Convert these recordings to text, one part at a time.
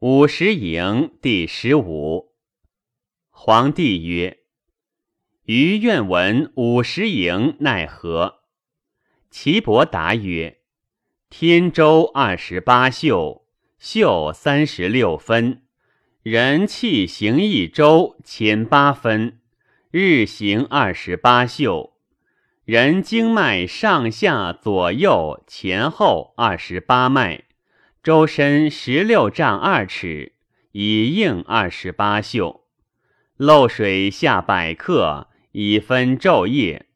五十营第十五。皇帝曰：“余愿闻五十营奈何？”岐伯答曰：“天周二十八宿，宿三十六分，人气行一周前八分，日行二十八宿，人经脉上下左右前后二十八脉。”周身十六丈二尺，以应二十八宿。漏水下百克，以分昼夜。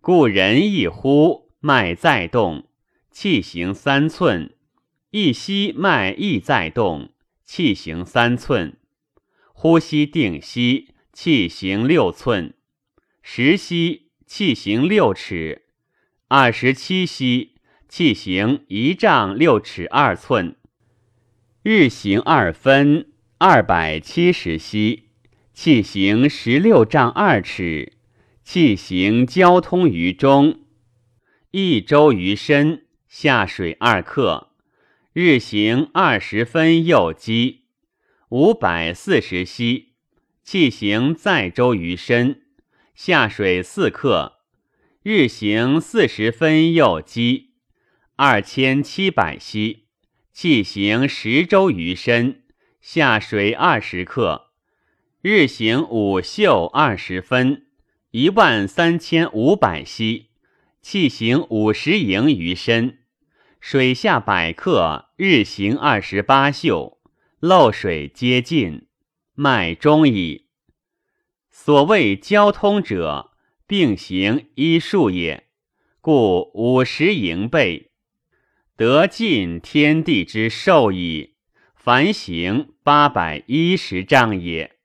故人一呼，脉在动，气行三寸；一吸，脉亦在动，气行三寸。呼吸定息，气行六寸；十息，气行六尺；二十七息。气行一丈六尺二寸，日行二分，二百七十息。气行十六丈二尺，气行交通于中，一周于身，下水二克。日行二十分右击，五百四十息。气行再周于身，下水四克。日行四十分右击。二千七百息，气行十周余身，下水二十克，日行五宿二十分，一万三千五百息，气行五十营余身，水下百克，日行二十八宿，漏水皆尽，脉中矣。所谓交通者，并行医术也，故五十营备。得尽天地之寿矣，凡行八百一十丈也。